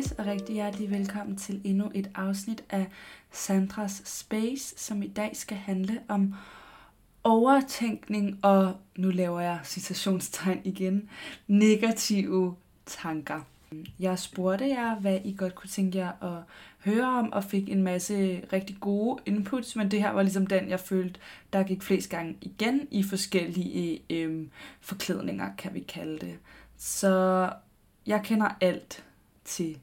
guys, og rigtig hjertelig velkommen til endnu et afsnit af Sandras Space, som i dag skal handle om overtænkning og, nu laver jeg citationstegn igen, negative tanker. Jeg spurgte jer, hvad I godt kunne tænke jer at høre om, og fik en masse rigtig gode inputs, men det her var ligesom den, jeg følte, der gik flest gange igen i forskellige øh, forklædninger, kan vi kalde det. Så jeg kender alt til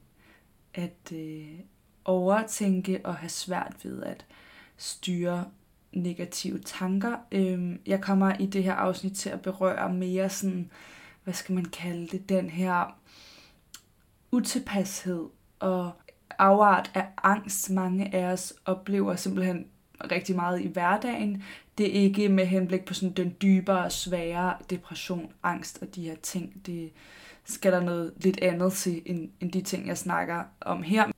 at øh, overtænke og have svært ved at styre negative tanker. Øhm, jeg kommer i det her afsnit til at berøre mere sådan, hvad skal man kalde det, den her utilpashed og afart af angst, mange af os oplever simpelthen rigtig meget i hverdagen. Det er ikke med henblik på sådan den dybere, svære depression, angst og de her ting. Det skal der noget lidt andet til, end, end de ting, jeg snakker om her.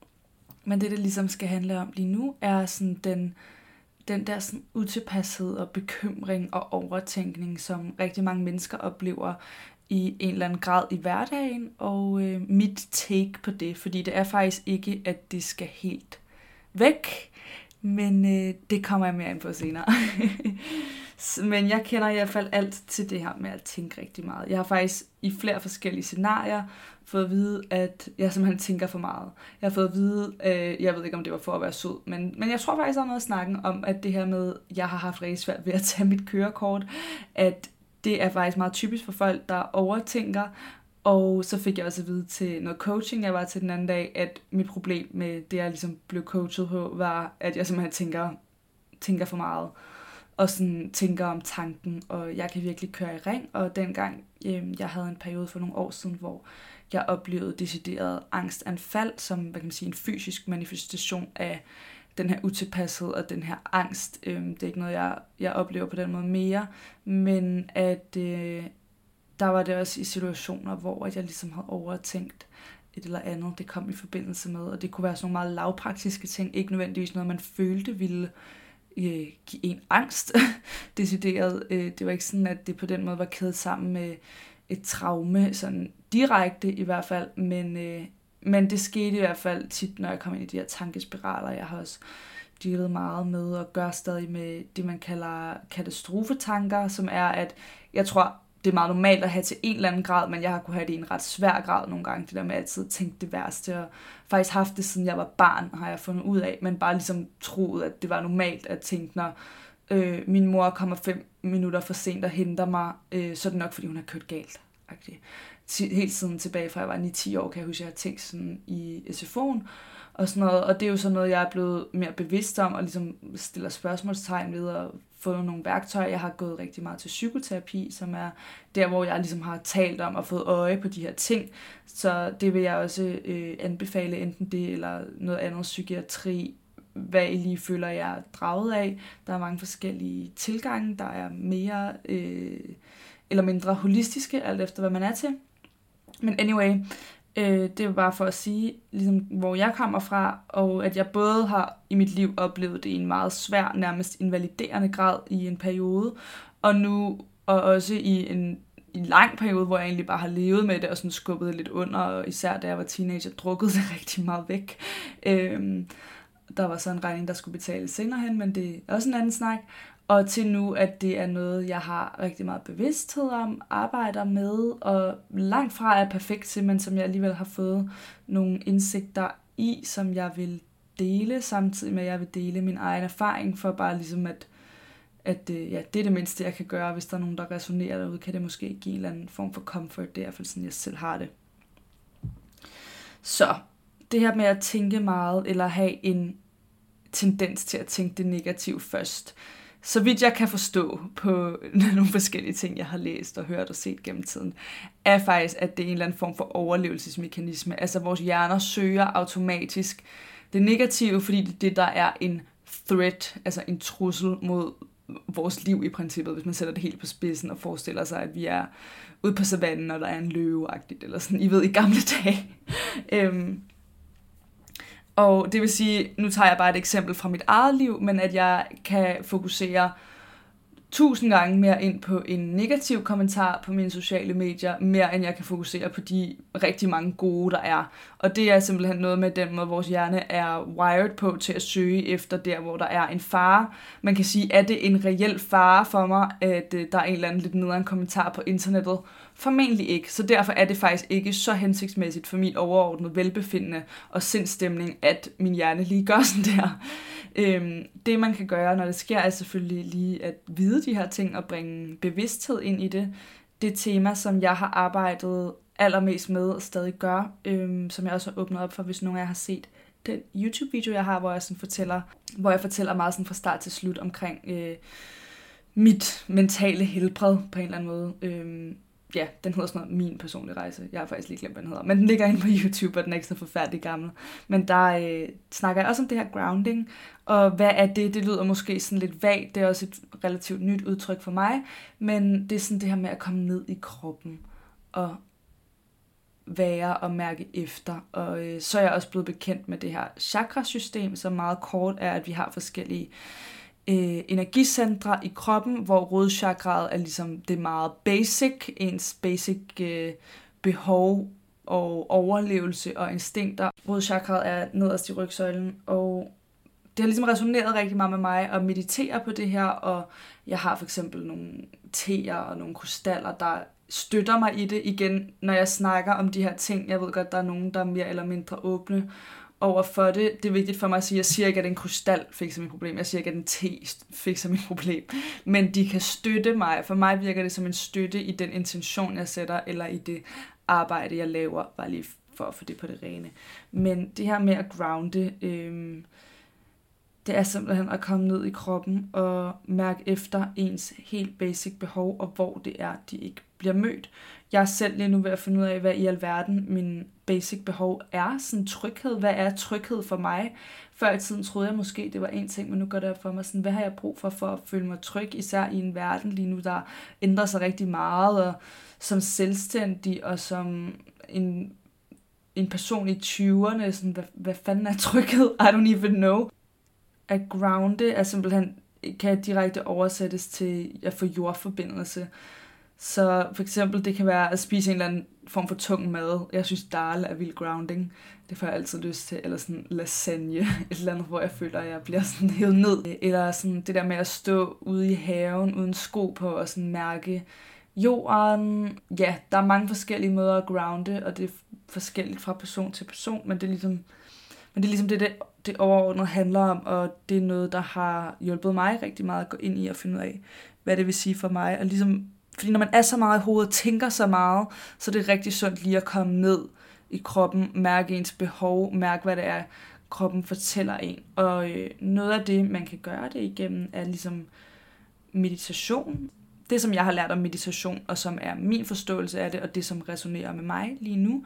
Men det, det ligesom skal handle om lige nu, er sådan den, den der sådan utilpashed og bekymring og overtænkning, som rigtig mange mennesker oplever i en eller anden grad i hverdagen, og øh, mit take på det, fordi det er faktisk ikke, at det skal helt væk, men øh, det kommer jeg mere ind på senere. men jeg kender i hvert fald alt til det her med at tænke rigtig meget. Jeg har faktisk i flere forskellige scenarier fået at vide, at jeg simpelthen tænker for meget. Jeg har fået at vide, øh, jeg ved ikke om det var for at være sød, men, men jeg tror faktisk, der er noget at snakke om, at det her med, jeg har haft rigtig svært ved at tage mit kørekort, at det er faktisk meget typisk for folk, der overtænker, og så fik jeg også at vide til noget coaching, jeg var til den anden dag, at mit problem med det, jeg ligesom blev coachet på, var, at jeg simpelthen tænker, tænker for meget. Og sådan tænker om tanken, og jeg kan virkelig køre i ring. Og dengang, øh, jeg havde en periode for nogle år siden, hvor jeg oplevede decideret angstanfald, som hvad kan man sige, en fysisk manifestation af den her utilpashed og den her angst. Øh, det er ikke noget, jeg, jeg oplever på den måde mere, men at øh, der var det også i situationer, hvor jeg ligesom havde overtænkt et eller andet, det kom i forbindelse med, og det kunne være sådan nogle meget lavpraktiske ting, ikke nødvendigvis noget, man følte ville øh, give en angst, decideret. Øh, det var ikke sådan, at det på den måde var kædet sammen med et traume, sådan direkte i hvert fald, men, øh, men det skete i hvert fald tit, når jeg kom ind i de her tankespiraler. Jeg har også dealet meget med og gør stadig med det, man kalder katastrofetanker, som er, at jeg tror, det er meget normalt at have til en eller anden grad, men jeg har kunne have det i en ret svær grad nogle gange, det der med at altid tænke det værste, og faktisk haft det, siden jeg var barn, har jeg fundet ud af, men bare ligesom troet, at det var normalt at tænke, når øh, min mor kommer fem minutter for sent og henter mig, øh, så er det nok, fordi hun har kørt galt. Helt siden tilbage fra jeg var 9-10 år, kan jeg huske, at jeg har tænkt sådan i SFO'en, og sådan noget, og det er jo sådan noget, jeg er blevet mere bevidst om, og ligesom stiller spørgsmålstegn ved, og fået nogle værktøjer. Jeg har gået rigtig meget til psykoterapi, som er der, hvor jeg ligesom har talt om og fået øje på de her ting. Så det vil jeg også øh, anbefale, enten det eller noget andet psykiatri, hvad I lige føler, jeg er draget af. Der er mange forskellige tilgange, der er mere øh, eller mindre holistiske, alt efter hvad man er til. Men anyway, Øh, det var bare for at sige, ligesom, hvor jeg kommer fra, og at jeg både har i mit liv oplevet det i en meget svær, nærmest invaliderende grad i en periode, og nu og også i en, en lang periode, hvor jeg egentlig bare har levet med det og sådan skubbet det lidt under, og især da jeg var teenager, drukket det rigtig meget væk. Øh, der var så en regning, der skulle betales senere hen, men det er også en anden snak og til nu, at det er noget, jeg har rigtig meget bevidsthed om, arbejder med, og langt fra er perfekt til, men som jeg alligevel har fået nogle indsigter i, som jeg vil dele, samtidig med, at jeg vil dele min egen erfaring, for bare ligesom at, at øh, ja, det er det mindste, jeg kan gøre. Hvis der er nogen, der resonerer derude, kan det måske give en eller anden form for comfort. Det er i hvert fald sådan, jeg selv har det. Så det her med at tænke meget, eller have en tendens til at tænke det negativt først, så vidt jeg kan forstå på nogle forskellige ting, jeg har læst og hørt og set gennem tiden, er faktisk, at det er en eller anden form for overlevelsesmekanisme. Altså vores hjerner søger automatisk det negative, fordi det er det, der er en threat, altså en trussel mod vores liv i princippet, hvis man sætter det helt på spidsen og forestiller sig, at vi er ude på savannen, og der er en løveagtigt, eller sådan, I ved, i gamle dage. øhm, og det vil sige, nu tager jeg bare et eksempel fra mit eget liv, men at jeg kan fokusere tusind gange mere ind på en negativ kommentar på mine sociale medier, mere end jeg kan fokusere på de rigtig mange gode, der er. Og det er simpelthen noget med den måde, vores hjerne er wired på til at søge efter der, hvor der er en fare. Man kan sige, er det en reel fare for mig, at øh, der er en eller anden lidt nederen kommentar på internettet? Formentlig ikke, så derfor er det faktisk ikke så hensigtsmæssigt for mit overordnede velbefindende og sindstemning, at min hjerne lige gør sådan der. Øhm, det man kan gøre, når det sker, er selvfølgelig lige at vide de her ting og bringe bevidsthed ind i det. Det tema, som jeg har arbejdet allermest med og stadig gør, øhm, som jeg også har åbnet op for, hvis nogen af jer har set den YouTube-video, jeg har, hvor jeg sådan fortæller, hvor jeg fortæller meget sådan fra start til slut omkring øh, mit mentale helbred på en eller anden måde. Øhm, ja, den hedder sådan noget Min personlige rejse. Jeg har faktisk lige glemt, hvad den hedder. Men den ligger inde på YouTube, og den er ikke så forfærdelig gammel. Men der øh, snakker jeg også om det her grounding. Og hvad er det? Det lyder måske sådan lidt vagt. Det er også et relativt nyt udtryk for mig. Men det er sådan det her med at komme ned i kroppen. Og være og mærke efter. Og øh, så er jeg også blevet bekendt med det her chakrasystem, som meget kort er, at vi har forskellige øh, Øh, energicentre i kroppen, hvor rådchakraet er ligesom det meget basic, ens basic øh, behov og overlevelse og instinkter. Rådchakraet er nederst i rygsøjlen, og det har ligesom resoneret rigtig meget med mig at meditere på det her, og jeg har for eksempel nogle teer og nogle krystaller, der støtter mig i det igen, når jeg snakker om de her ting. Jeg ved godt, der er nogen, der er mere eller mindre åbne over for det. Det er vigtigt for mig at sige, jeg siger ikke, at en krystal fikser mit problem. Jeg siger ikke, at en te fikser mit problem. Men de kan støtte mig. For mig virker det som en støtte i den intention, jeg sætter, eller i det arbejde, jeg laver. Bare lige for at få det på det rene. Men det her med at grounde, øh, det er simpelthen at komme ned i kroppen og mærke efter ens helt basic behov, og hvor det er, de ikke bliver mødt. Jeg er selv lige nu ved at finde ud af, hvad i alverden min basic behov er. Sådan tryghed. Hvad er tryghed for mig? Før i tiden troede jeg måske, det var en ting, men nu går det op for mig sådan, hvad har jeg brug for for at føle mig tryg, især i en verden lige nu, der ændrer sig rigtig meget, og som selvstændig og som en, en person i 20'erne, sådan, hvad, hvad fanden er tryghed? I don't even know. At grounde er simpelthen, kan direkte oversættes til at få jordforbindelse. Så for eksempel, det kan være at spise en eller anden form for tung mad. Jeg synes, dal er vild grounding. Det får jeg altid lyst til. Eller sådan lasagne. Et eller andet, hvor jeg føler, at jeg bliver sådan hævet ned. Eller sådan det der med at stå ude i haven uden sko på og sådan mærke jorden. Ja, der er mange forskellige måder at grounde, og det er forskelligt fra person til person, men det er ligesom, men det, er ligesom det, det, det overordnet handler om, og det er noget, der har hjulpet mig rigtig meget at gå ind i og finde ud af, hvad det vil sige for mig, og ligesom fordi når man er så meget i hovedet og tænker så meget, så er det rigtig sundt lige at komme ned i kroppen, mærke ens behov, mærke hvad det er, kroppen fortæller en. Og øh, noget af det, man kan gøre det igennem, er ligesom meditation. Det, som jeg har lært om meditation, og som er min forståelse af det, og det, som resonerer med mig lige nu,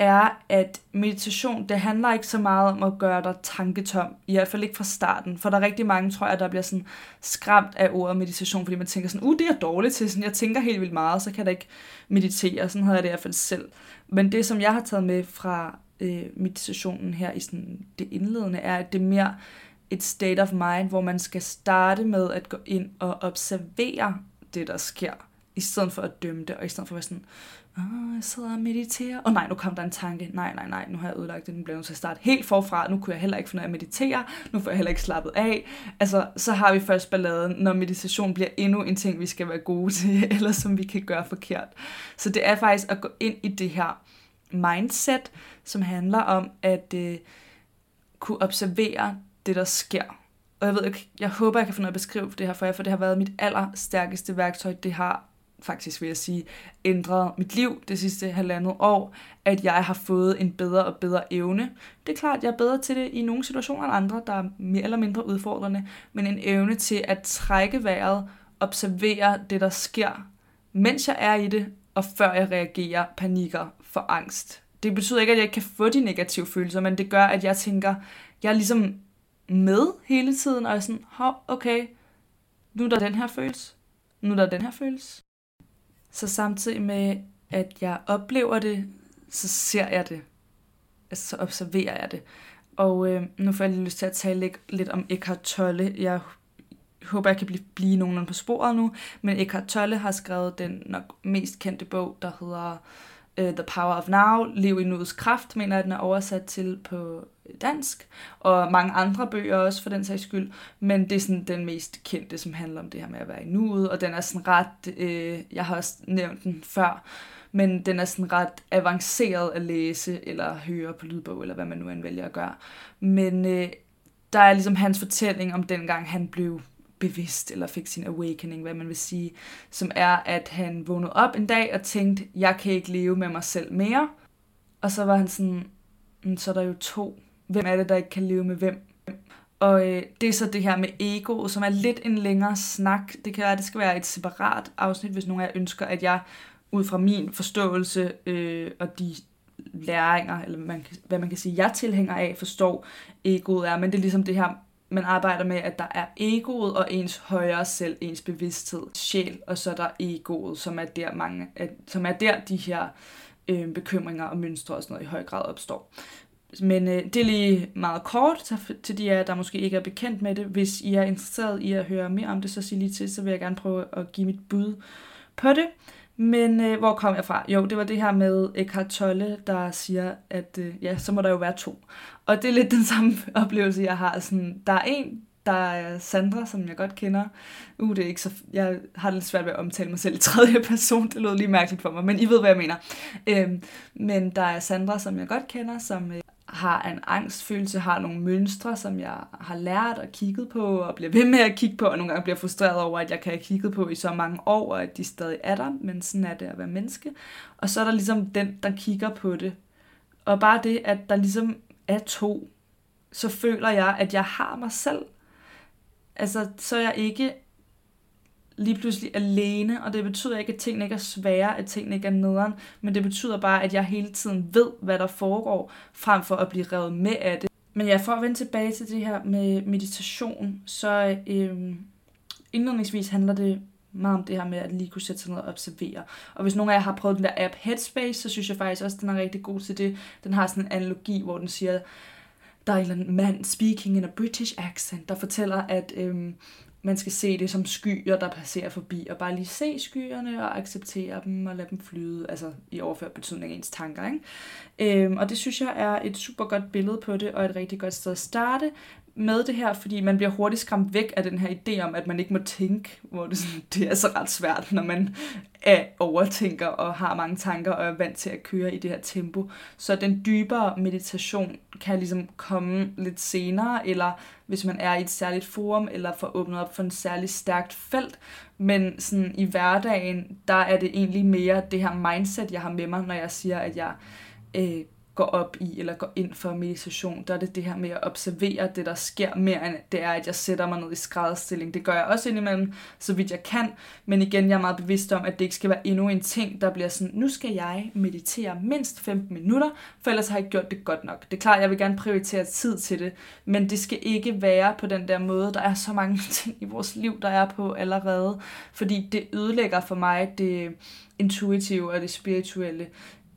er, at meditation, det handler ikke så meget om at gøre dig tanketom, i hvert fald ikke fra starten, for der er rigtig mange, tror jeg, der bliver sådan skræmt af ordet meditation, fordi man tænker sådan, uh, det er dårligt til, sådan, jeg tænker helt vildt meget, så kan jeg ikke meditere, sådan havde jeg det i hvert fald selv. Men det, som jeg har taget med fra øh, meditationen her i sådan det indledende, er, at det er mere et state of mind, hvor man skal starte med at gå ind og observere det, der sker, i stedet for at dømme det, og i stedet for at være sådan, oh, jeg sidder og mediterer. Åh oh, nej, nu kom der en tanke. Nej, nej, nej, nu har jeg ødelagt det. Nu bliver jeg til at starte helt forfra. Nu kunne jeg heller ikke finde ud af at meditere. Nu får jeg heller ikke slappet af. Altså, så har vi først balladen, når meditation bliver endnu en ting, vi skal være gode til, eller som vi kan gøre forkert. Så det er faktisk at gå ind i det her mindset, som handler om at øh, kunne observere det, der sker. Og jeg ved ikke, jeg håber, jeg kan få noget at beskrive det her for jer, for det har været mit allerstærkeste værktøj. Det har faktisk vil jeg sige, ændret mit liv det sidste halvandet år, at jeg har fået en bedre og bedre evne. Det er klart, jeg er bedre til det i nogle situationer end andre, der er mere eller mindre udfordrende, men en evne til at trække vejret, observere det, der sker, mens jeg er i det, og før jeg reagerer, panikker, for angst. Det betyder ikke, at jeg ikke kan få de negative følelser, men det gør, at jeg tænker, jeg er ligesom med hele tiden, og er sådan, okay, nu er der den her følelse, nu er der den her følelse, så samtidig med, at jeg oplever det, så ser jeg det. Altså, så observerer jeg det. Og øh, nu får jeg lige lyst til at tale lidt, lidt om Eckhart Tolle. Jeg håber, jeg kan blive, blive nogenlunde på sporet nu, men Eckhart Tolle har skrevet den nok mest kendte bog, der hedder uh, The Power of Now, Lev i nuets kraft, mener jeg, den er oversat til på dansk, og mange andre bøger også for den sags skyld, men det er sådan den mest kendte, som handler om det her med at være i nuet, og den er sådan ret, øh, jeg har også nævnt den før, men den er sådan ret avanceret at læse, eller høre på lydbog, eller hvad man nu end vælger at gøre. Men øh, der er ligesom hans fortælling om dengang han blev bevidst, eller fik sin awakening, hvad man vil sige, som er, at han vågnede op en dag og tænkte, jeg kan ikke leve med mig selv mere. Og så var han sådan, mm, så er der jo to. Hvem er det, der ikke kan leve med hvem? Og øh, det er så det her med ego, som er lidt en længere snak. Det kan være, at det skal være et separat afsnit, hvis nogen af jer ønsker, at jeg ud fra min forståelse øh, og de læringer, eller man, hvad man kan sige, jeg tilhænger af, forstår egoet er. Men det er ligesom det her, man arbejder med, at der er egoet og ens højere selv, ens bevidsthed, sjæl, og så er der egoet, som er der, mange, som er der de her øh, bekymringer og mønstre og sådan noget i høj grad opstår. Men øh, det er lige meget kort til, de af der måske ikke er bekendt med det. Hvis I er interesseret i at høre mere om det, så sig lige til, så vil jeg gerne prøve at give mit bud på det. Men øh, hvor kom jeg fra? Jo, det var det her med Eckhart Tolle, der siger, at øh, ja, så må der jo være to. Og det er lidt den samme oplevelse, jeg har. Sådan, der er en, der er Sandra, som jeg godt kender. Uh, det er ikke så... Jeg har lidt svært ved at omtale mig selv i tredje person. Det lød lige mærkeligt for mig, men I ved, hvad jeg mener. Øhm, men der er Sandra, som jeg godt kender, som øh, har en angstfølelse, har nogle mønstre, som jeg har lært og kigget på, og bliver ved med at kigge på, og nogle gange bliver frustreret over, at jeg kan have kigget på i så mange år, og at de stadig er der, men sådan er det at være menneske. Og så er der ligesom den, der kigger på det. Og bare det, at der ligesom er to, så føler jeg, at jeg har mig selv. Altså, så er jeg ikke lige pludselig alene, og det betyder ikke, at tingene ikke er svære, at tingene ikke er nederen, men det betyder bare, at jeg hele tiden ved, hvad der foregår, frem for at blive revet med af det. Men ja, for at vende tilbage til det her med meditation, så øh, indledningsvis handler det meget om det her med at lige kunne sætte sig ned og observere. Og hvis nogen af jer har prøvet den der app Headspace, så synes jeg faktisk også, at den er rigtig god til det. Den har sådan en analogi, hvor den siger, der er en eller anden mand speaking in a British accent, der fortæller, at øhm, man skal se det som skyer, der passerer forbi, og bare lige se skyerne og acceptere dem og lade dem flyde, altså i overført betydning af ens tanker. Ikke? Øhm, og det synes jeg er et super godt billede på det, og et rigtig godt sted at starte med det her, fordi man bliver hurtigt skræmt væk af den her idé om, at man ikke må tænke, hvor det, sådan, det er så ret svært, når man er overtænker og har mange tanker og er vant til at køre i det her tempo. Så den dybere meditation kan ligesom komme lidt senere, eller hvis man er i et særligt forum, eller får åbnet op for en særligt stærkt felt. Men sådan i hverdagen, der er det egentlig mere det her mindset, jeg har med mig, når jeg siger, at jeg øh, går op i eller går ind for meditation, der er det det her med at observere det, der sker, mere end det er, at jeg sætter mig ned i skrædderstilling. Det gør jeg også indimellem, så vidt jeg kan, men igen, jeg er meget bevidst om, at det ikke skal være endnu en ting, der bliver sådan, nu skal jeg meditere mindst 15 minutter, for ellers har jeg ikke gjort det godt nok. Det er klart, jeg vil gerne prioritere tid til det, men det skal ikke være på den der måde. Der er så mange ting i vores liv, der er på allerede, fordi det ødelægger for mig det intuitive og det spirituelle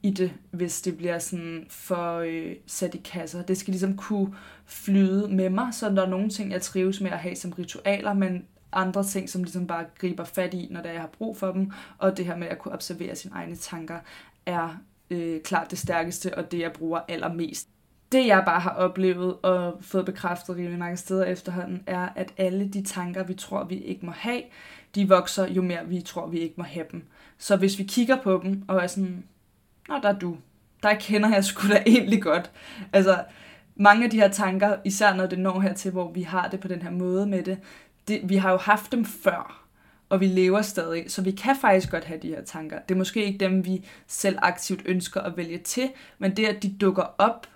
i det, hvis det bliver sådan for øh, sat i kasser. Det skal ligesom kunne flyde med mig, så der er nogle ting, jeg trives med at have som ritualer, men andre ting, som ligesom bare griber fat i, når det er, jeg har brug for dem, og det her med at kunne observere sine egne tanker, er øh, klart det stærkeste, og det jeg bruger allermest. Det jeg bare har oplevet og fået bekræftet rimelig mange steder efterhånden, er, at alle de tanker, vi tror, vi ikke må have, de vokser jo mere, vi tror, vi ikke må have dem. Så hvis vi kigger på dem og er sådan, Nå, der er du. Der kender jeg sgu da egentlig godt. Altså, mange af de her tanker, især når det når hertil, hvor vi har det på den her måde med det, det vi har jo haft dem før, og vi lever stadig, så vi kan faktisk godt have de her tanker. Det er måske ikke dem, vi selv aktivt ønsker at vælge til, men det, at de dukker op,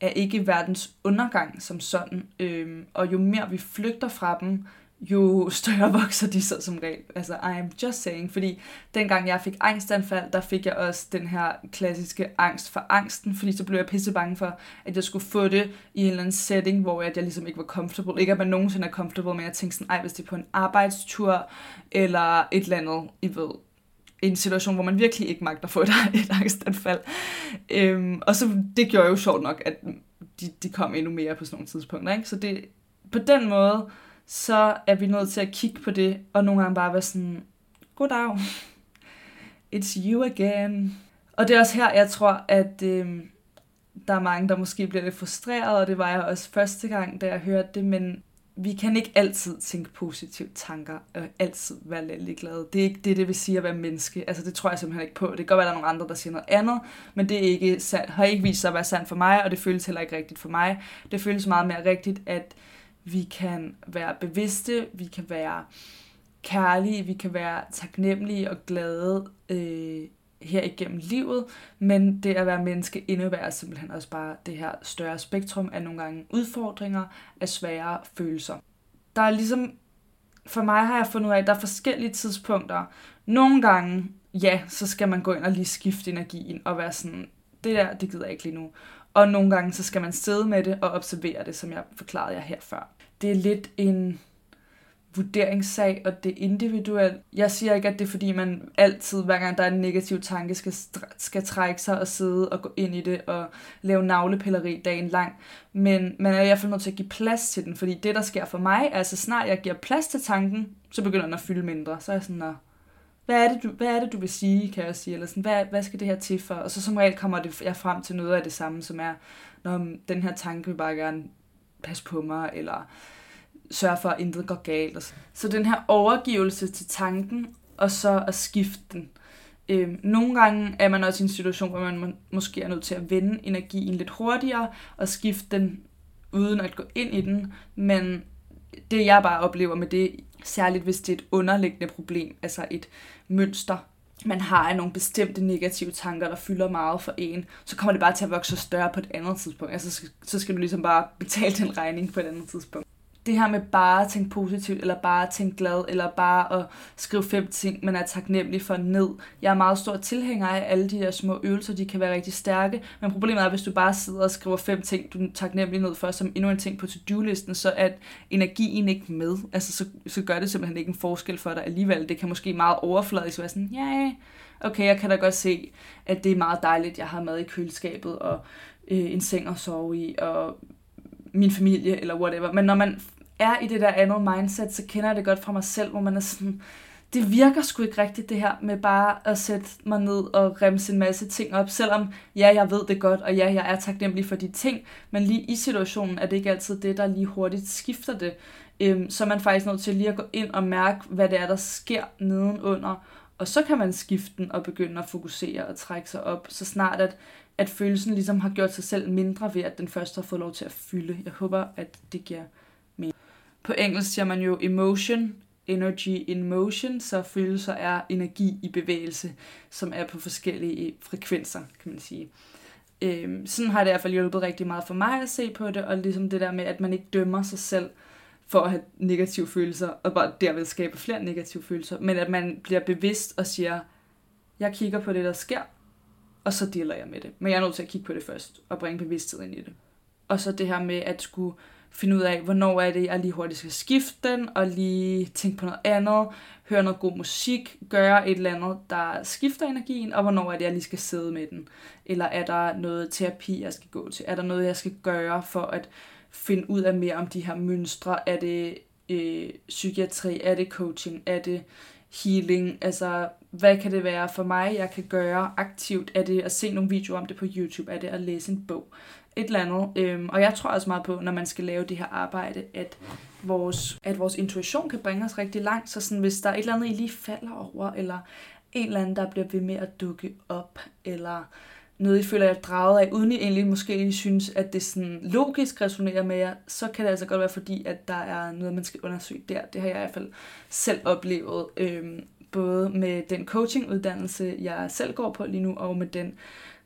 er ikke verdens undergang som sådan. Øhm, og jo mere vi flygter fra dem, jo større vokser de så som regel. Altså, I am just saying. Fordi dengang jeg fik angstanfald, der fik jeg også den her klassiske angst for angsten, fordi så blev jeg pisse bange for, at jeg skulle få det i en eller anden setting, hvor jeg, jeg ligesom ikke var comfortable. Ikke at man nogensinde er comfortable, men jeg tænkte sådan, ej, hvis det er på en arbejdstur, eller et eller andet, I ved, en situation, hvor man virkelig ikke magter at få et, et angstanfald. Øhm, og så det gjorde jo sjovt nok, at de, de kom endnu mere på sådan nogle tidspunkter. Ikke? Så det, på den måde, så er vi nødt til at kigge på det, og nogle gange bare være sådan, goddag, it's you again. Og det er også her, jeg tror, at øh, der er mange, der måske bliver lidt frustreret, og det var jeg også første gang, da jeg hørte det, men vi kan ikke altid tænke positive tanker, og altid være lidt glade. Det er ikke det, det vil sige at være menneske. Altså, det tror jeg simpelthen ikke på. Det kan godt være, at der er nogle andre, der siger noget andet, men det er ikke sandt, har ikke vist sig at være sandt for mig, og det føles heller ikke rigtigt for mig. Det føles meget mere rigtigt, at vi kan være bevidste, vi kan være kærlige, vi kan være taknemmelige og glade øh, her igennem livet, men det at være menneske indebærer simpelthen også bare det her større spektrum af nogle gange udfordringer, af svære følelser. Der er ligesom, for mig har jeg fundet ud af, at der er forskellige tidspunkter. Nogle gange, ja, så skal man gå ind og lige skifte energien og være sådan, det der, det gider jeg ikke lige nu. Og nogle gange, så skal man sidde med det og observere det, som jeg forklarede jer her før. Det er lidt en vurderingssag, og det er individuelt. Jeg siger ikke, at det er fordi, man altid, hver gang der er en negativ tanke, skal, skal trække sig og sidde og gå ind i det og lave navlepilleri dagen lang. Men man er i hvert fald nødt til at give plads til den, fordi det, der sker for mig, er, så snart jeg giver plads til tanken, så begynder den at fylde mindre. Så er jeg sådan, at hvad er, det, du, hvad er det, du vil sige, kan jeg sige, eller sådan, hvad, hvad skal det her til for? Og så som regel kommer det, jeg frem til noget af det samme, som er, når den her tanke vil bare gerne passe på mig, eller sørge for, at intet går galt. Og Så den her overgivelse til tanken, og så at skifte den. Øhm, nogle gange er man også i en situation, hvor man måske er nødt til at vende energien lidt hurtigere, og skifte den uden at gå ind i den. Men det jeg bare oplever med det, særligt hvis det er et underliggende problem, altså et mønster, man har af nogle bestemte negative tanker, der fylder meget for en, så kommer det bare til at vokse større på et andet tidspunkt. Altså, så skal du ligesom bare betale den regning på et andet tidspunkt det her med bare at tænke positivt, eller bare at tænke glad, eller bare at skrive fem ting, man er taknemmelig for ned. Jeg er meget stor tilhænger af alle de der små øvelser, de kan være rigtig stærke, men problemet er, hvis du bare sidder og skriver fem ting, du er taknemmelig ned for, som endnu en ting på to-do-listen, så er energien ikke med. Altså, så, så gør det simpelthen ikke en forskel for dig alligevel. Det kan måske meget overfladisk være sådan, ja, yeah, okay, jeg kan da godt se, at det er meget dejligt, jeg har mad i køleskabet, og øh, en seng at sove i, og min familie, eller whatever. Men når man er i det der andet mindset, så kender jeg det godt fra mig selv, hvor man er sådan, det virker sgu ikke rigtigt det her med bare at sætte mig ned og remse en masse ting op, selvom ja, jeg ved det godt, og ja, jeg er taknemmelig for de ting, men lige i situationen er det ikke altid det, der lige hurtigt skifter det. Øhm, så er man faktisk nødt til lige at gå ind og mærke, hvad det er, der sker nedenunder, og så kan man skifte den og begynde at fokusere og trække sig op, så snart at, at følelsen ligesom har gjort sig selv mindre ved, at den først har fået lov til at fylde. Jeg håber, at det giver på engelsk siger man jo emotion, energy in motion, så følelser er energi i bevægelse, som er på forskellige e- frekvenser, kan man sige. Øhm, sådan har det i hvert fald hjulpet rigtig meget for mig at se på det, og ligesom det der med, at man ikke dømmer sig selv for at have negative følelser, og bare derved skabe flere negative følelser, men at man bliver bevidst og siger, jeg kigger på det, der sker, og så deler jeg med det. Men jeg er nødt til at kigge på det først, og bringe bevidsthed ind i det. Og så det her med at skulle finde ud af, hvornår er det, jeg lige hurtigt skal skifte den, og lige tænke på noget andet, høre noget god musik, gøre et eller andet, der skifter energien, og hvornår er det, jeg lige skal sidde med den. Eller er der noget terapi, jeg skal gå til? Er der noget, jeg skal gøre for at finde ud af mere om de her mønstre? Er det øh, psykiatri? Er det coaching? Er det healing? Altså, hvad kan det være for mig, jeg kan gøre aktivt? Er det at se nogle videoer om det på YouTube? Er det at læse en bog? et eller andet. Øhm, og jeg tror også meget på, når man skal lave det her arbejde, at vores, at vores intuition kan bringe os rigtig langt. Så sådan, hvis der er et eller andet, I lige falder over, eller en eller anden, der bliver ved med at dukke op, eller noget, I føler jer draget af, uden I egentlig måske I synes, at det sådan logisk resonerer med jer, så kan det altså godt være fordi, at der er noget, man skal undersøge der. Det har jeg i hvert fald selv oplevet, øhm, både med den coachinguddannelse, jeg selv går på lige nu, og med den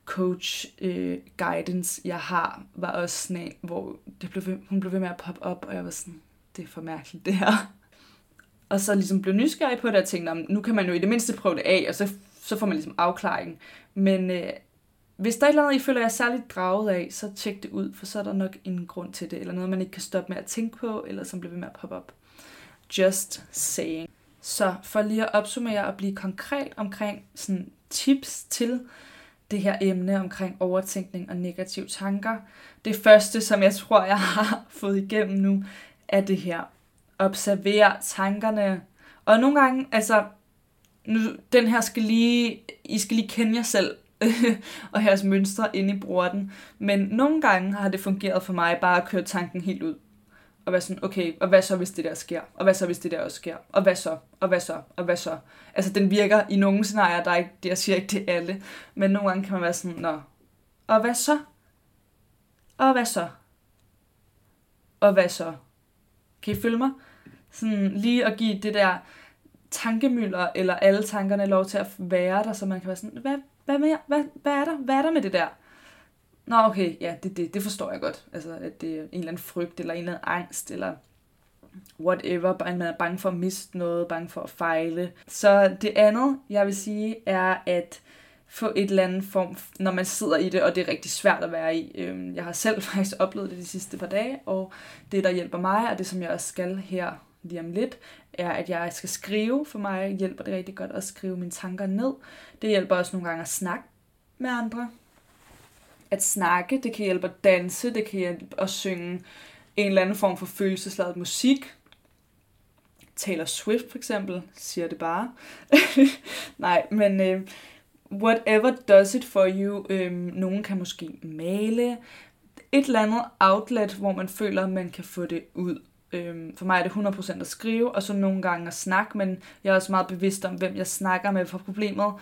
coach øh, guidance, jeg har, var også sådan en, hvor det blev ved, hun blev ved med at poppe op, og jeg var sådan, det er for mærkeligt det her. Og så ligesom blev nysgerrig på det, og tænkte, nu kan man jo i det mindste prøve det af, og så, så får man ligesom afklaring. Men øh, hvis der er et eller andet, I føler jer særligt draget af, så tjek det ud, for så er der nok en grund til det, eller noget, man ikke kan stoppe med at tænke på, eller som bliver ved med at poppe op. Just saying. Så for lige at opsummere og blive konkret omkring sådan tips til, det her emne omkring overtænkning og negative tanker. Det første, som jeg tror, jeg har fået igennem nu, er det her. Observer tankerne. Og nogle gange, altså, nu, den her skal lige, I skal lige kende jer selv og jeres mønstre ind i den. Men nogle gange har det fungeret for mig bare at køre tanken helt ud. Og være sådan, okay, og hvad så, hvis det der sker? Og hvad så, hvis det der også sker? Og hvad så? Og hvad så? Og hvad så? Altså, den virker i nogle scenarier, der er ikke, jeg siger ikke det alle, men nogle gange kan man være sådan, nå, og hvad så? Og hvad så? Og hvad så? Kan I følge mig? Sådan lige at give det der tankemøller, eller alle tankerne lov til at være der, så man kan være sådan, hvad, hvad, med, hvad, hvad, er der? hvad er der med det der? Nå, okay, ja, det, det, det forstår jeg godt. Altså, at det er en eller anden frygt, eller en eller anden angst, eller whatever. Man er bange for at miste noget, bange for at fejle. Så det andet, jeg vil sige, er at få et eller andet form, når man sidder i det, og det er rigtig svært at være i. Øhm, jeg har selv faktisk oplevet det de sidste par dage, og det, der hjælper mig, og det, som jeg også skal her lige om lidt, er, at jeg skal skrive. For mig hjælper det rigtig godt at skrive mine tanker ned. Det hjælper også nogle gange at snakke med andre. At snakke, det kan hjælpe at danse, det kan hjælpe at synge en eller anden form for følelsesladet musik. Taylor Swift for eksempel, siger det bare. Nej, men øh, whatever does it for you. Øh, nogen kan måske male. Et eller andet outlet, hvor man føler, at man kan få det ud. Øhm, for mig er det 100% at skrive, og så nogle gange at snakke, men jeg er også meget bevidst om, hvem jeg snakker med for problemet.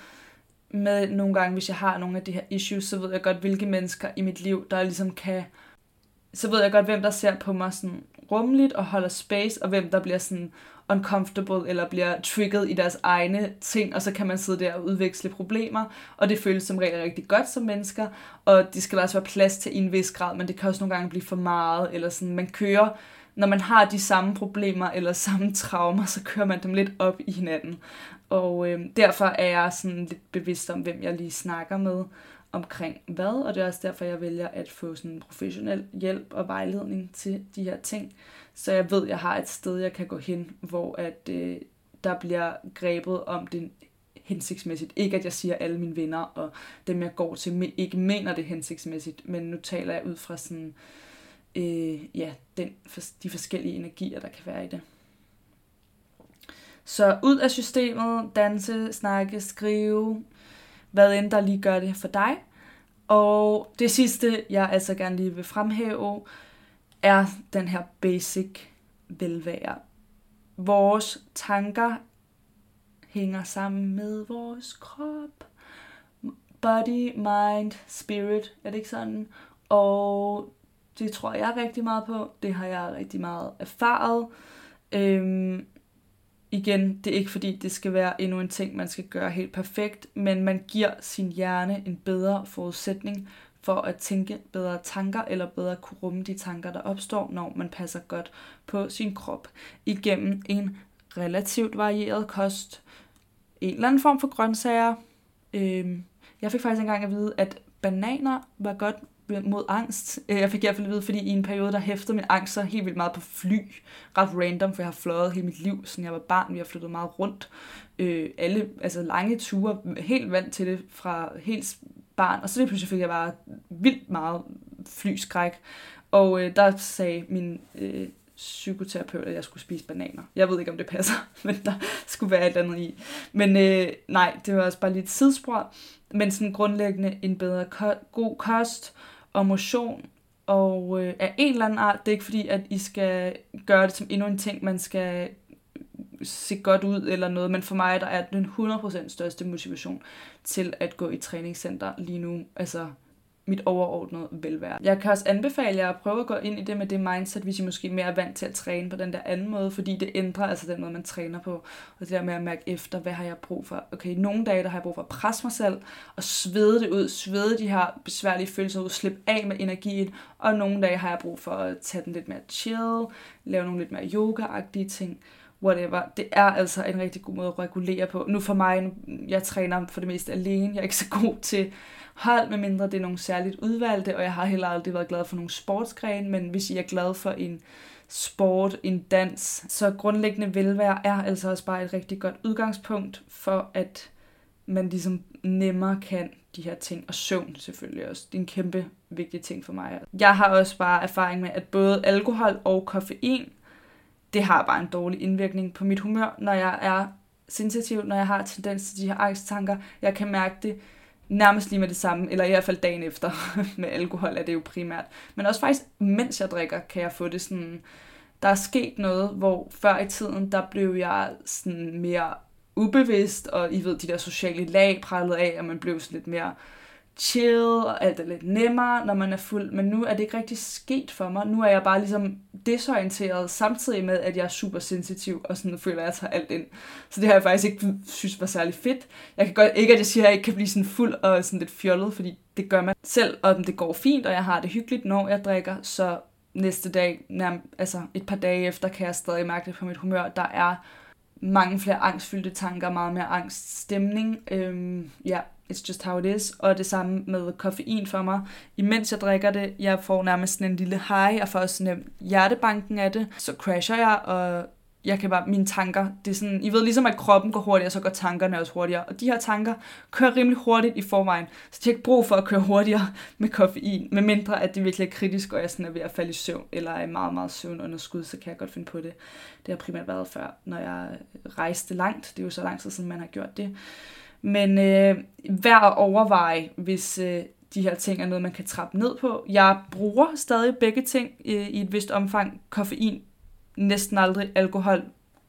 Med nogle gange, hvis jeg har nogle af de her issues, så ved jeg godt, hvilke mennesker i mit liv, der ligesom kan... Så ved jeg godt, hvem der ser på mig sådan rummeligt og holder space, og hvem der bliver sådan uncomfortable eller bliver trigget i deres egne ting, og så kan man sidde der og udveksle problemer, og det føles som regel rigtig godt som mennesker, og det skal også være plads til i en vis grad, men det kan også nogle gange blive for meget, eller sådan, man kører når man har de samme problemer eller samme traumer, så kører man dem lidt op i hinanden. Og øh, derfor er jeg sådan lidt bevidst om, hvem jeg lige snakker med omkring hvad, og det er også derfor, jeg vælger at få sådan professionel hjælp og vejledning til de her ting, så jeg ved, jeg har et sted, jeg kan gå hen, hvor at øh, der bliver grebet om det hensigtsmæssigt. Ikke at jeg siger, at alle mine venner og dem, jeg går til, ikke mener det hensigtsmæssigt, men nu taler jeg ud fra sådan øh, ja, den, de forskellige energier, der kan være i det. Så ud af systemet, danse, snakke, skrive, hvad end der lige gør det for dig. Og det sidste, jeg altså gerne lige vil fremhæve, er den her basic velvære. Vores tanker hænger sammen med vores krop. Body, mind, spirit, er det ikke sådan? Og det tror jeg rigtig meget på. Det har jeg rigtig meget erfaret. Øhm, igen, det er ikke fordi, det skal være endnu en ting, man skal gøre helt perfekt, men man giver sin hjerne en bedre forudsætning for at tænke bedre tanker, eller bedre kunne rumme de tanker, der opstår, når man passer godt på sin krop igennem en relativt varieret kost. En eller anden form for grøntsager. Øhm, jeg fik faktisk engang at vide, at bananer var godt mod angst. Øh, jeg fik i hvert fald at vide, fordi i en periode, der hæftede min angst så helt vildt meget på fly. Ret random, for jeg har fløjet hele mit liv, siden jeg var barn. Vi har flyttet meget rundt. Øh, alle, altså lange ture, helt vant til det fra helt barn. Og så det pludselig fik jeg bare vildt meget flyskræk. Og øh, der sagde min øh, psykoterapeut, at jeg skulle spise bananer. Jeg ved ikke, om det passer, men der skulle være et eller andet i. Men øh, nej, det var også bare lidt sidespor. Men sådan grundlæggende en bedre ko- god kost, og motion og øh, af en eller anden art. Det er ikke fordi, at I skal gøre det som endnu en ting, man skal se godt ud eller noget, men for mig der er den 100% største motivation til at gå i træningscenter lige nu. Altså mit overordnede velvære. Jeg kan også anbefale jer at prøve at gå ind i det med det mindset, hvis I måske er mere vant til at træne på den der anden måde, fordi det ændrer altså den måde, man træner på. Og det der med at mærke efter, hvad har jeg brug for? Okay, nogle dage, der har jeg brug for at presse mig selv og svede det ud, svede de her besværlige følelser ud, slippe af med energien, og nogle dage har jeg brug for at tage den lidt mere chill, lave nogle lidt mere yoga-agtige ting whatever. Det er altså en rigtig god måde at regulere på. Nu for mig, jeg træner for det meste alene. Jeg er ikke så god til hold, medmindre det er nogle særligt udvalgte, og jeg har heller aldrig været glad for nogle sportsgrene, men hvis I er glad for en sport, en dans, så grundlæggende velvære er altså også bare et rigtig godt udgangspunkt for, at man ligesom nemmere kan de her ting, og søvn selvfølgelig også. Det er en kæmpe vigtig ting for mig. Jeg har også bare erfaring med, at både alkohol og koffein det har bare en dårlig indvirkning på mit humør, når jeg er sensitiv, når jeg har tendens til de her angsttanker. Jeg kan mærke det nærmest lige med det samme, eller i hvert fald dagen efter med alkohol er det jo primært. Men også faktisk, mens jeg drikker, kan jeg få det sådan... Der er sket noget, hvor før i tiden, der blev jeg sådan mere ubevidst, og I ved, de der sociale lag prallede af, at man blev sådan lidt mere chill, og alt er lidt nemmere, når man er fuld, men nu er det ikke rigtig sket for mig. Nu er jeg bare ligesom desorienteret, samtidig med, at jeg er super sensitiv, og sådan føler, at jeg tager alt ind. Så det har jeg faktisk ikke synes var særlig fedt. Jeg kan godt, ikke at jeg siger, at jeg ikke kan blive sådan fuld og sådan lidt fjollet, fordi det gør man selv, og det går fint, og jeg har det hyggeligt, når jeg drikker, så næste dag, nærmest, altså et par dage efter, kan jeg stadig mærke det på mit humør. Der er mange flere angstfyldte tanker, meget mere angststemning. Øhm, ja, it's just how it is. Og det samme med koffein for mig. Imens jeg drikker det, jeg får nærmest sådan en lille high, jeg får også sådan hjertebanken af det. Så crasher jeg, og jeg kan bare, mine tanker, det er sådan, I ved ligesom, at kroppen går hurtigere, så går tankerne også hurtigere. Og de her tanker kører rimelig hurtigt i forvejen, så de har ikke brug for at køre hurtigere med koffein, med mindre at det virkelig er kritisk, og jeg sådan er ved at falde i søvn, eller er meget, meget søvnunderskud, så kan jeg godt finde på det. Det har primært været før, når jeg rejste langt. Det er jo så lang tid siden, man har gjort det. Men øh, værd at overveje, hvis øh, de her ting er noget, man kan trappe ned på. Jeg bruger stadig begge ting øh, i et vist omfang. Koffein næsten aldrig alkohol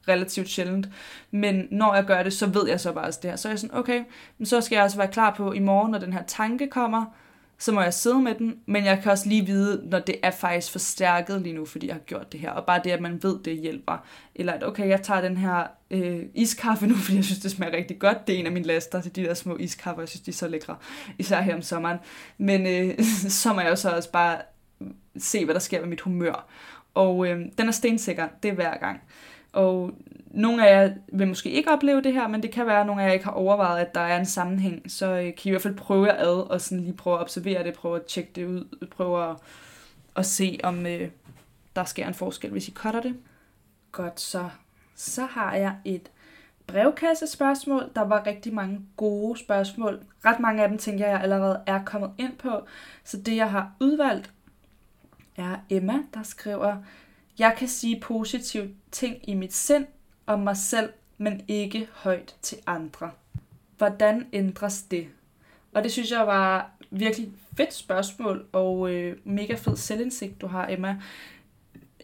relativt sjældent. Men når jeg gør det, så ved jeg så bare det her. Så er jeg sådan, okay, men så skal jeg også være klar på i morgen, når den her tanke kommer, så må jeg sidde med den, men jeg kan også lige vide, når det er faktisk forstærket lige nu, fordi jeg har gjort det her, og bare det, at man ved, det hjælper. Eller at, okay, jeg tager den her øh, iskaffe nu, fordi jeg synes, det smager rigtig godt. Det er en af mine laster til de der små iskaffer, jeg synes, de er så lækre, især her om sommeren. Men øh, så må jeg jo så også bare se, hvad der sker med mit humør. Og øh, den er stensikker, det er hver gang. Og nogle af jer vil måske ikke opleve det her, men det kan være, at nogle af jer ikke har overvejet, at der er en sammenhæng. Så øh, kan I i hvert fald prøve at ad og sådan lige prøve at observere det, prøve at tjekke det ud, prøve at, at se, om øh, der sker en forskel, hvis I cutter det. Godt, så, så har jeg et brevkassespørgsmål. Der var rigtig mange gode spørgsmål. Ret mange af dem tænker jeg allerede er kommet ind på. Så det, jeg har udvalgt, er Emma, der skriver, jeg kan sige positive ting i mit sind om mig selv, men ikke højt til andre. Hvordan ændres det? Og det synes jeg var virkelig fedt spørgsmål, og øh, mega fed selvindsigt, du har, Emma.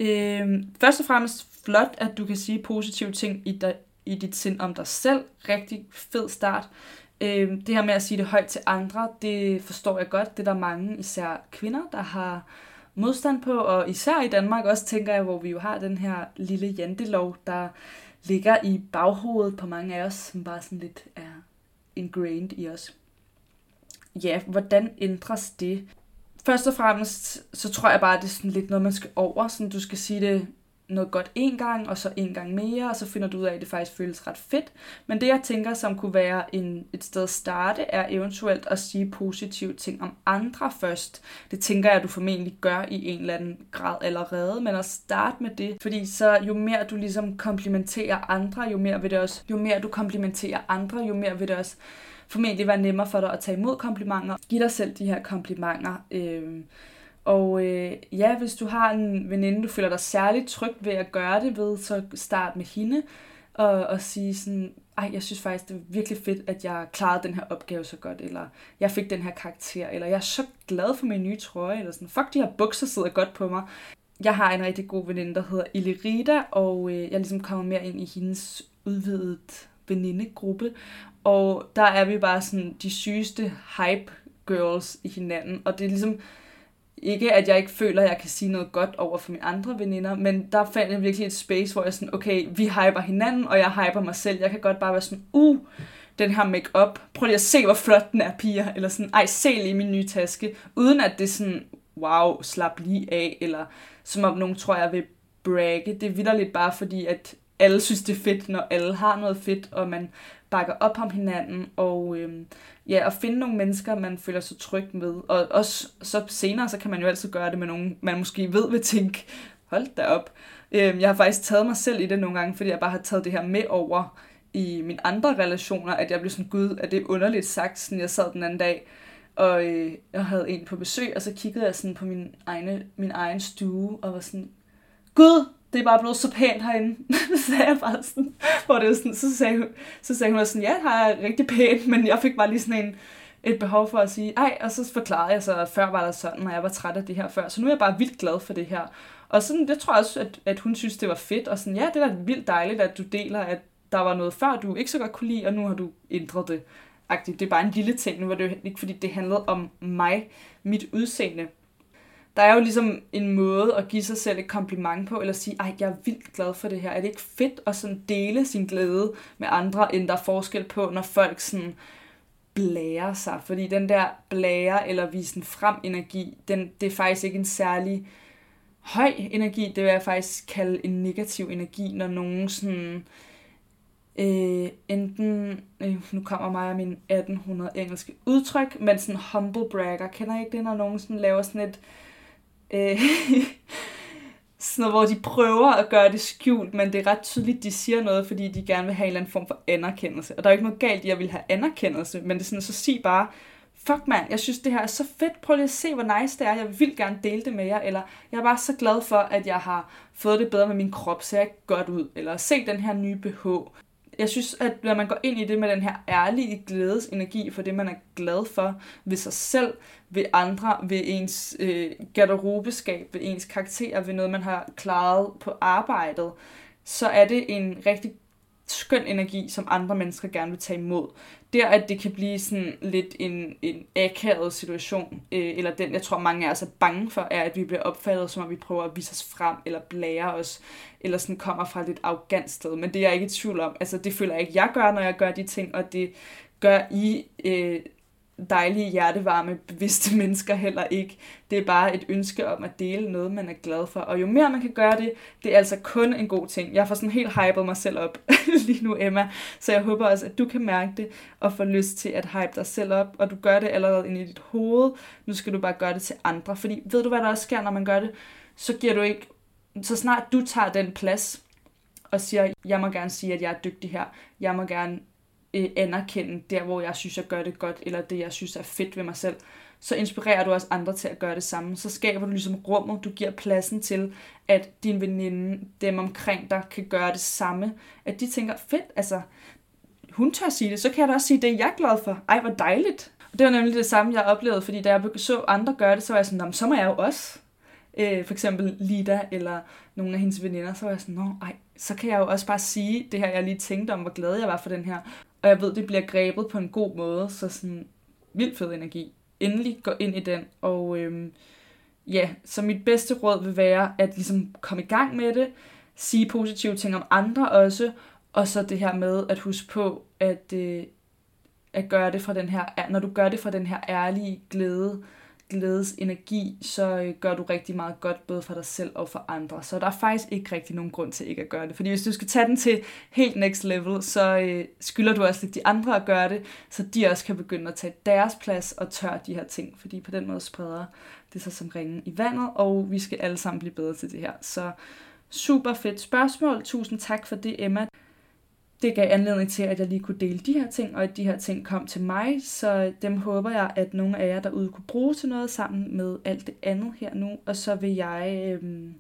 Øh, først og fremmest flot, at du kan sige positive ting i, dig, i dit sind om dig selv. Rigtig fed start. Øh, det her med at sige det højt til andre, det forstår jeg godt. Det er der mange, især kvinder, der har modstand på, og især i Danmark også, tænker jeg, hvor vi jo har den her lille jantelov, der ligger i baghovedet på mange af os, som bare sådan lidt er ingrained i os. Ja, hvordan ændres det? Først og fremmest, så tror jeg bare, at det er sådan lidt noget, man skal over. Sådan, du skal sige det noget godt en gang, og så en gang mere, og så finder du ud af, at det faktisk føles ret fedt. Men det, jeg tænker, som kunne være en, et sted at starte, er eventuelt at sige positive ting om andre først. Det tænker jeg, at du formentlig gør i en eller anden grad allerede, men at starte med det, fordi så jo mere du ligesom komplimenterer andre, jo mere vil det også, jo mere du komplimenterer andre, jo mere vil det også formentlig være nemmere for dig at tage imod komplimenter. Giv dig selv de her komplimenter. Øh, og øh, ja, hvis du har en veninde, du føler dig særligt tryg ved at gøre det ved, så start med hende og, og sige sådan, ej, jeg synes faktisk, det er virkelig fedt, at jeg klarede den her opgave så godt, eller jeg fik den her karakter, eller jeg er så glad for min nye trøje, eller sådan, fuck, de her bukser sidder godt på mig. Jeg har en rigtig god veninde, der hedder Ilirida, og øh, jeg ligesom kommet mere ind i hendes udvidet venindegruppe, og der er vi bare sådan de sygeste hype girls i hinanden, og det er ligesom, ikke, at jeg ikke føler, at jeg kan sige noget godt over for mine andre veninder, men der fandt jeg virkelig et space, hvor jeg sådan, okay, vi hyper hinanden, og jeg hyper mig selv. Jeg kan godt bare være sådan, uh, den her makeup. Prøv lige at se, hvor flot den er, piger. Eller sådan, ej, se lige min nye taske. Uden at det er sådan, wow, slap lige af. Eller som om nogen tror, jeg vil bragge. Det er lidt bare fordi, at alle synes, det er fedt, når alle har noget fedt, og man bakker op om hinanden, og øh, ja, at finde nogle mennesker, man føler sig tryg med. Og også så senere, så kan man jo altid gøre det med nogen, man måske ved vil tænke, hold da op. Øh, jeg har faktisk taget mig selv i det nogle gange, fordi jeg bare har taget det her med over i mine andre relationer, at jeg blev sådan, gud, at det er underligt sagt, sådan jeg sad den anden dag, og øh, jeg havde en på besøg, og så kiggede jeg sådan på min, egne, min egen stue, og var sådan, gud, det er bare blevet så pænt herinde. sagde jeg bare sådan, hvor det var sådan, så sagde hun, så sagde hun sådan, ja, her er rigtig pænt, men jeg fik bare lige sådan en, et behov for at sige, ej, og så forklarede jeg så, at før var der sådan, og jeg var træt af det her før, så nu er jeg bare vildt glad for det her. Og sådan, det tror jeg også, at, at hun synes, det var fedt, og sådan, ja, det er vildt dejligt, at du deler, at der var noget før, du ikke så godt kunne lide, og nu har du ændret det. Det er bare en lille ting, nu var det ikke, fordi det handlede om mig, mit udseende. Der er jo ligesom en måde at give sig selv et kompliment på, eller sige, ej, jeg er vildt glad for det her. Er det ikke fedt at sådan dele sin glæde med andre, end der er forskel på, når folk sådan blærer sig? Fordi den der blære eller visen frem energi, den, det er faktisk ikke en særlig høj energi. Det vil jeg faktisk kalde en negativ energi, når nogen sådan øh, enten, øh, nu kommer mig og min 1800 engelske udtryk, men sådan humble bragger, kender I ikke det, når nogen sådan laver sådan et, øh, Øh, sådan noget, hvor de prøver at gøre det skjult, men det er ret tydeligt, de siger noget, fordi de gerne vil have en eller anden form for anerkendelse. Og der er jo ikke noget galt i, at jeg vil have anerkendelse, men det er sådan, så sig bare, fuck mand, jeg synes det her er så fedt, prøv lige at se, hvor nice det er, jeg vil gerne dele det med jer, eller jeg er bare så glad for, at jeg har fået det bedre med min krop, ser jeg godt ud, eller se den her nye BH, jeg synes, at når man går ind i det med den her ærlige glædesenergi for det, man er glad for ved sig selv, ved andre, ved ens øh, garderobeskab, ved ens karakter, ved noget, man har klaret på arbejdet, så er det en rigtig skøn energi, som andre mennesker gerne vil tage imod. Der, at det kan blive sådan lidt en, en akavet situation, øh, eller den, jeg tror mange af os er bange for, er, at vi bliver opfattet, som om vi prøver at vise os frem, eller blære os, eller sådan kommer fra et lidt arrogant sted. Men det er jeg ikke i tvivl om. Altså, det føler jeg ikke, jeg gør, når jeg gør de ting, og det gør I øh, dejlige, hjertevarme, bevidste mennesker heller ikke. Det er bare et ønske om at dele noget, man er glad for. Og jo mere man kan gøre det, det er altså kun en god ting. Jeg får sådan helt hypet mig selv op lige nu, Emma. Så jeg håber også, at du kan mærke det og få lyst til at hype dig selv op. Og du gør det allerede ind i dit hoved. Nu skal du bare gøre det til andre. Fordi ved du, hvad der også sker, når man gør det? Så giver du ikke... Så snart du tager den plads, og siger, jeg må gerne sige, at jeg er dygtig her. Jeg må gerne øh, anerkende der, hvor jeg synes, jeg gør det godt, eller det, jeg synes er fedt ved mig selv, så inspirerer du også andre til at gøre det samme. Så skaber du ligesom rummet, du giver pladsen til, at din veninde, dem omkring dig, kan gøre det samme. At de tænker, fedt, altså, hun tør sige det, så kan jeg da også sige det, jeg er glad for. Ej, hvor dejligt. Og det var nemlig det samme, jeg oplevede, fordi da jeg så andre gøre det, så var jeg sådan, så må jeg jo også. Øh, for eksempel Lida eller nogle af hendes veninder, så var jeg sådan, Nå, ej, så kan jeg jo også bare sige det her, jeg lige tænkte om, hvor glad jeg var for den her. Og jeg ved, det bliver grebet på en god måde, så sådan vildt fed energi. Endelig gå ind i den, og øhm, ja, så mit bedste råd vil være at ligesom komme i gang med det, sige positive ting om andre også, og så det her med at huske på, at, øh, at gøre det fra den her, når du gør det fra den her ærlige glæde, glædesenergi, så øh, gør du rigtig meget godt, både for dig selv og for andre. Så der er faktisk ikke rigtig nogen grund til ikke at gøre det. Fordi hvis du skal tage den til helt next level, så øh, skylder du også lidt de andre at gøre det, så de også kan begynde at tage deres plads og tør de her ting. Fordi på den måde spreder det sig som ringen i vandet, og vi skal alle sammen blive bedre til det her. Så super fedt spørgsmål. Tusind tak for det, Emma det gav anledning til, at jeg lige kunne dele de her ting, og at de her ting kom til mig, så dem håber jeg, at nogle af jer derude kunne bruge til noget sammen med alt det andet her nu, og så vil jeg øhm,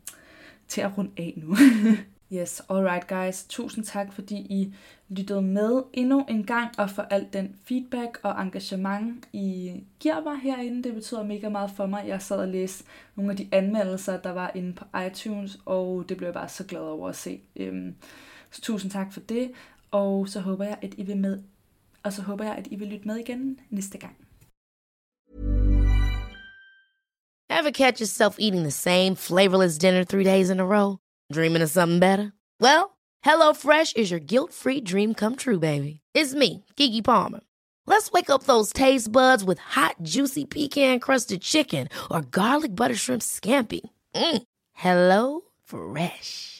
til at runde af nu. yes, alright guys. Tusind tak, fordi I lyttede med endnu en gang, og for alt den feedback og engagement, I giver mig herinde. Det betyder mega meget for mig. Jeg sad og læste nogle af de anmeldelser, der var inde på iTunes, og det blev jeg bare så glad over at se. Øhm, så tusind tak for det, og så håber jeg, at I vil med, og så håber jeg, at I vil lytte med igen næste gang. Ever catch yourself eating the same flavorless dinner three days in a row? Dreaming of something better? Well, Hello Fresh is your guilt-free dream come true, baby. It's me, Kiki Palmer. Let's wake up those taste buds with hot, juicy pecan-crusted chicken or garlic butter shrimp scampi. Mm. Hello Fresh.